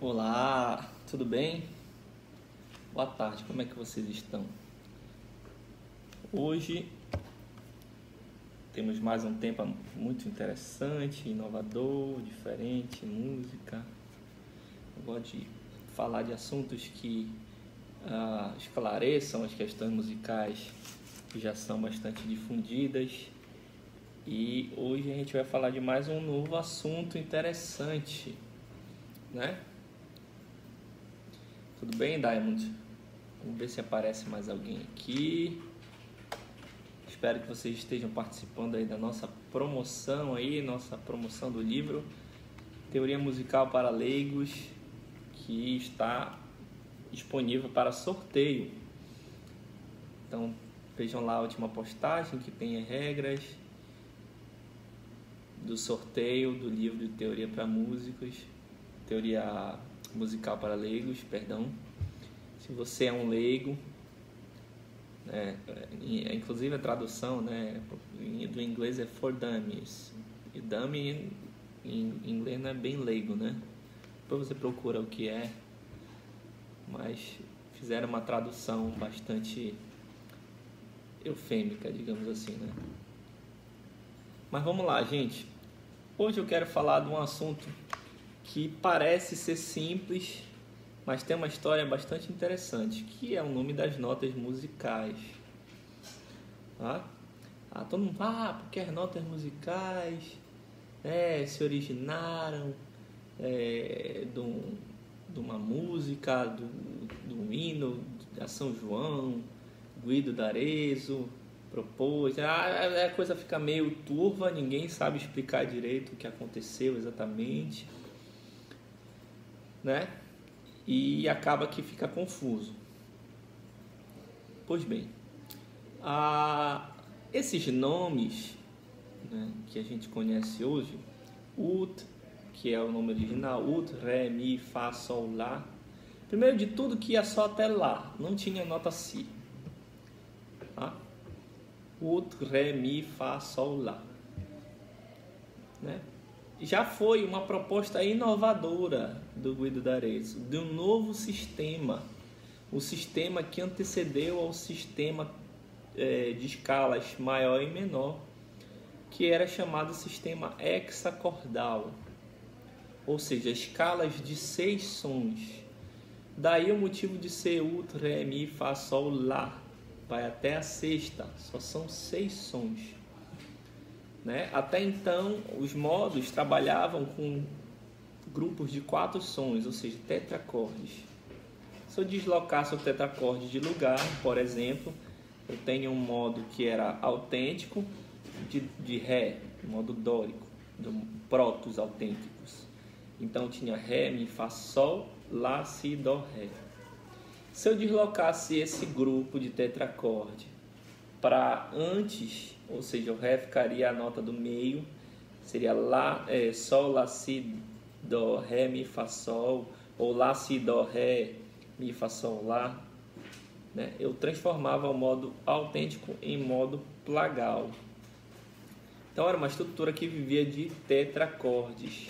Olá, tudo bem? Boa tarde, como é que vocês estão? Hoje temos mais um tema muito interessante, inovador, diferente, música. Eu gosto de falar de assuntos que uh, esclareçam as questões musicais que já são bastante difundidas. E hoje a gente vai falar de mais um novo assunto interessante, né? Tudo bem, Diamond? Vamos ver se aparece mais alguém aqui. Espero que vocês estejam participando aí da nossa promoção aí, nossa promoção do livro Teoria Musical para Leigos, que está disponível para sorteio. Então vejam lá a última postagem que tem as regras do sorteio do livro de Teoria para Músicos, Teoria musical para leigos, perdão. Se você é um leigo, né, é, inclusive a tradução né, do inglês é for dummies. E dummy em inglês não é bem leigo, né? Depois você procura o que é, mas fizeram uma tradução bastante eufêmica, digamos assim, né? Mas vamos lá, gente. Hoje eu quero falar de um assunto que parece ser simples, mas tem uma história bastante interessante, que é o nome das notas musicais. Tá? Ah, todo mundo ah, porque as notas musicais é, se originaram é, de uma música, do, do hino da São João, Guido d'Arezzo, propôs. Ah, a coisa fica meio turva, ninguém sabe explicar direito o que aconteceu exatamente né? E acaba que fica confuso. Pois bem, a, esses nomes né, que a gente conhece hoje, Ut, que é o nome original, Ut, Ré, Mi, Fá, Sol, Lá. Primeiro de tudo que ia só até Lá, não tinha nota Si. Tá? Ut, Ré, Mi, Fá, Sol, Lá. Né? Já foi uma proposta inovadora do Guido d'Arezzo, de um novo sistema, o sistema que antecedeu ao sistema é, de escalas maior e menor, que era chamado sistema hexacordal, ou seja, escalas de seis sons. Daí o motivo de ser Ut, Ré, Mi, Fá, Sol, Lá, vai até a sexta, só são seis sons. Né? Até então, os modos trabalhavam com grupos de quatro sons, ou seja, tetracordes. Se eu deslocasse o tetracorde de lugar, por exemplo, eu tenho um modo que era autêntico de, de Ré, modo dórico, do protos autênticos. Então tinha Ré, Mi, Fá, Sol, Lá, Si, Dó, Ré. Se eu deslocasse esse grupo de tetracorde para antes ou seja, o Ré ficaria a nota do meio, seria Lá, é, Sol, Lá, Si, Dó, Ré, Mi, Fá, Sol, ou Lá, Si, Dó, Ré, Mi, Fá, Sol, Lá. Né? Eu transformava o modo autêntico em modo plagal. Então era uma estrutura que vivia de tetracordes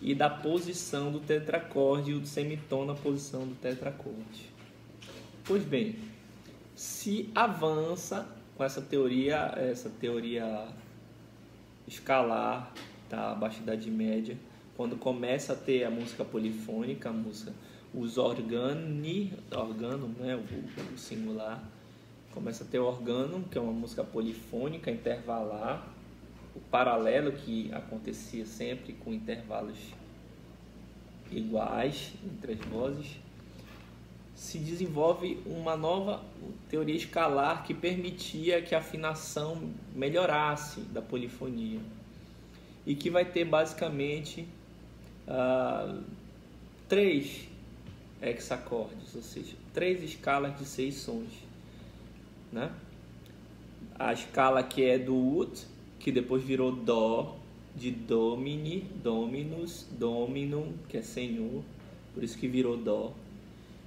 e da posição do tetracorde e o semitom na posição do tetracorde. Pois bem, se avança com essa teoria, essa teoria escalar da Baixa Idade Média, quando começa a ter a música polifônica, a música, os organi, organo, né, o, o singular, começa a ter o organo, que é uma música polifônica, intervalar, o paralelo que acontecia sempre com intervalos iguais entre as vozes se desenvolve uma nova teoria escalar que permitia que a afinação melhorasse da polifonia e que vai ter basicamente uh, três hexacordes, ou seja, três escalas de seis sons, né? A escala que é do ut, que depois virou dó, de domini, dominus, dominum, que é senhor, por isso que virou dó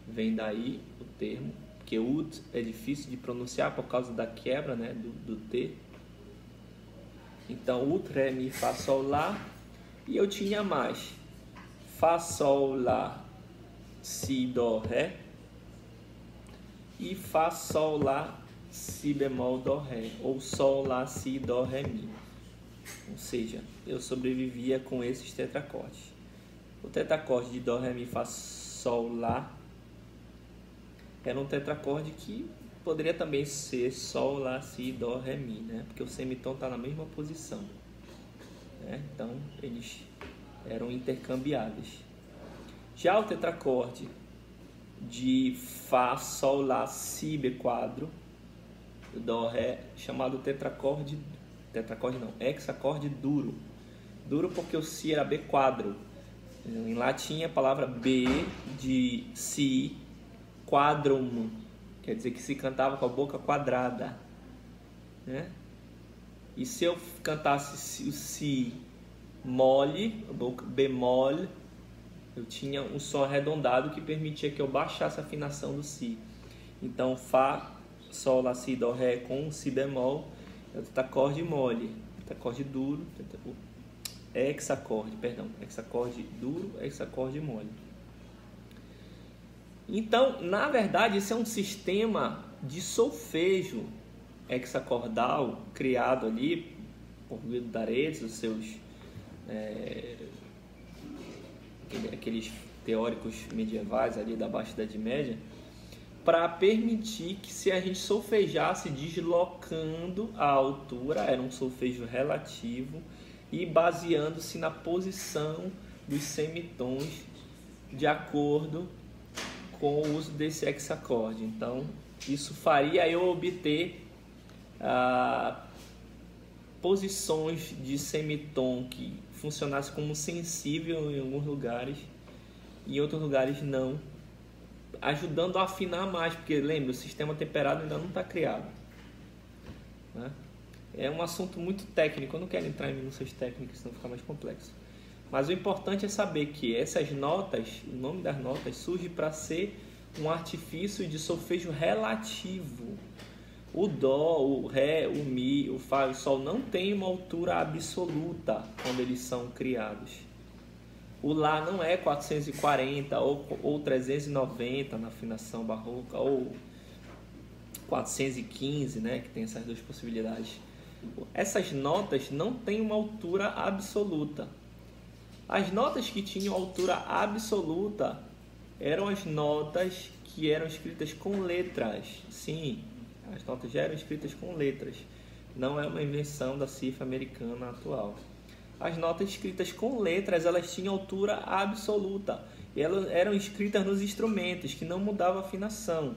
vem daí o termo, que ut é difícil de pronunciar por causa da quebra né, do, do T. Então, ut, ré, mi, fá, sol, lá. E eu tinha mais. Fá, sol, lá, si, dó, ré. E fá, sol, lá, si bemol, dó, ré. Ou sol, lá, si, dó, ré, mi. Ou seja, eu sobrevivia com esses tetracordes. O tetracorde de dó, ré, mi, fá, sol, lá era um tetracorde que poderia também ser sol, lá, si, dó, ré, mi, né? Porque o semitom está na mesma posição. Né? Então, eles eram intercambiáveis. Já o tetracorde de Fá, Sol, Lá, Si, B quadro, Dó, Ré, chamado tetracorde, tetracorde não, hexacorde duro. Duro porque o Si era B quadro. Em latim a palavra B de Si, quadrum, quer dizer que se cantava com a boca quadrada. Né? E se eu cantasse o Si mole, boca bemol, eu tinha um som arredondado que permitia que eu baixasse a afinação do Si. Então, Fá, Sol, Lá, Si, Dó, Ré com Si bemol é o tetacorde mole, tetacorde duro, hexacorde, perdão, hexacorde duro, hexacorde mole. Então, na verdade, esse é um sistema de solfejo hexacordal criado ali por Guido D'Arezzo, os seus é, aqueles teóricos medievais ali da Baixa Idade Média, para permitir que se a gente solfejasse deslocando a altura, era um solfejo relativo, e baseando-se na posição dos semitons de acordo com o uso desse hexacorde. Então, isso faria eu obter ah, posições de semitom que funcionasse como sensível em alguns lugares e em outros lugares não, ajudando a afinar mais, porque lembra, o sistema temperado ainda não está criado. Né? É um assunto muito técnico, eu não quero entrar em minúcias técnicas, senão fica mais complexo. Mas o importante é saber que essas notas, o nome das notas, surge para ser um artifício de solfejo relativo. O Dó, o Ré, o Mi, o Fá e o Sol não têm uma altura absoluta quando eles são criados. O Lá não é 440 ou, ou 390 na afinação barroca, ou 415, né, que tem essas duas possibilidades. Essas notas não têm uma altura absoluta. As notas que tinham altura absoluta eram as notas que eram escritas com letras. Sim, as notas já eram escritas com letras. Não é uma invenção da cifra americana atual. As notas escritas com letras, elas tinham altura absoluta. E elas eram escritas nos instrumentos, que não mudava a afinação.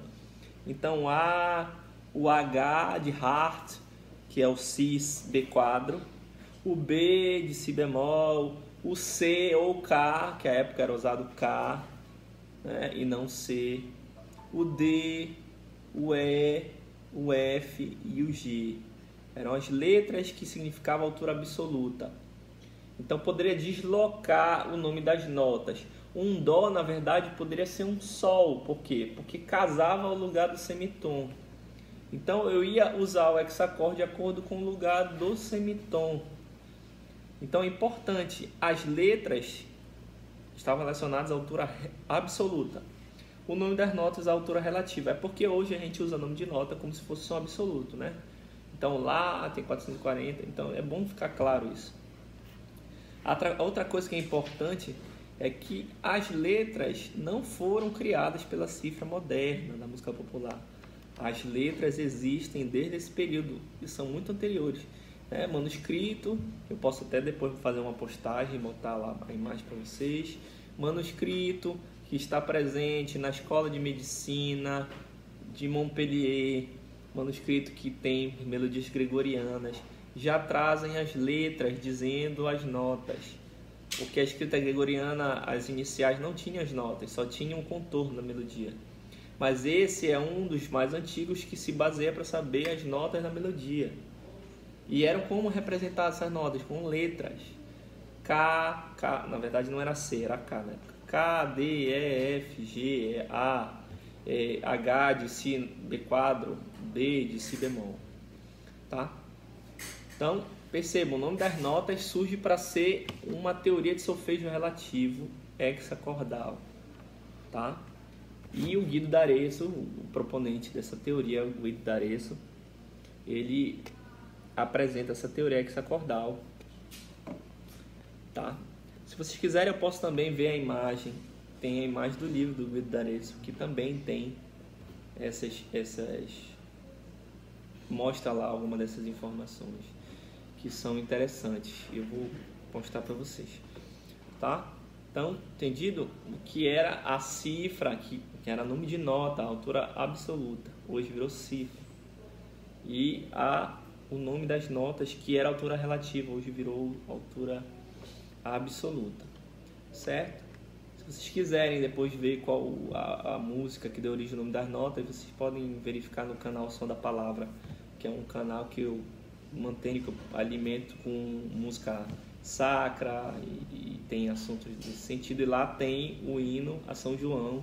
Então, A, o H de heart, que é o cis B quadro, o B de si bemol, o C ou K, que a época era usado K, né, e não C, o D, o E, o F e o G. Eram as letras que significavam altura absoluta. Então poderia deslocar o nome das notas. Um Dó, na verdade, poderia ser um Sol. Por quê? Porque casava ao lugar do semitom. Então eu ia usar o hexacorde de acordo com o lugar do semitom. Então é importante, as letras estavam relacionadas à altura absoluta o nome das notas à altura relativa. É porque hoje a gente usa nome de nota como se fosse um absoluto, né? Então lá tem 440, então é bom ficar claro isso. Outra coisa que é importante é que as letras não foram criadas pela cifra moderna da música popular. As letras existem desde esse período e são muito anteriores. Né? Manuscrito, eu posso até depois fazer uma postagem botar lá a imagem para vocês. Manuscrito, que está presente na Escola de Medicina de Montpellier, manuscrito que tem melodias gregorianas, já trazem as letras dizendo as notas. Porque a escrita gregoriana, as iniciais não tinham as notas, só tinham um contorno da melodia. Mas esse é um dos mais antigos que se baseia para saber as notas da melodia. E eram como representar essas notas? Com letras. K, K, na verdade não era C, era K época. K, D, E, F, G, A, é, H de Si B quadro, B de Si bemol. Tá? Então, percebam, o nome das notas surge para ser uma teoria de solfejo relativo hexacordal. tá? E o Guido D'Arezzo, o proponente dessa teoria, o Guido D'Arezzo, ele apresenta essa teoria hexacordal, tá? Se vocês quiserem, eu posso também ver a imagem. Tem a imagem do livro do Guido D'Arezzo, que também tem essas, essas mostra lá alguma dessas informações que são interessantes. Eu vou postar para vocês, tá? Então, entendido o que era a cifra, que, que era nome de nota, altura absoluta, hoje virou cifra. E a, o nome das notas, que era altura relativa, hoje virou altura absoluta, certo? Se vocês quiserem depois ver qual a, a música que deu origem ao nome das notas, vocês podem verificar no canal Som da Palavra, que é um canal que eu mantenho, que eu alimento com música sacra e, e tem assuntos nesse sentido. E lá tem o hino a São João,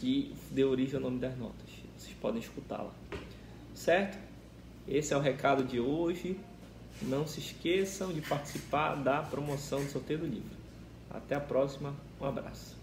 que deu origem ao nome das notas. Vocês podem escutá-la. Certo? Esse é o recado de hoje. Não se esqueçam de participar da promoção do sorteio do livro. Até a próxima. Um abraço.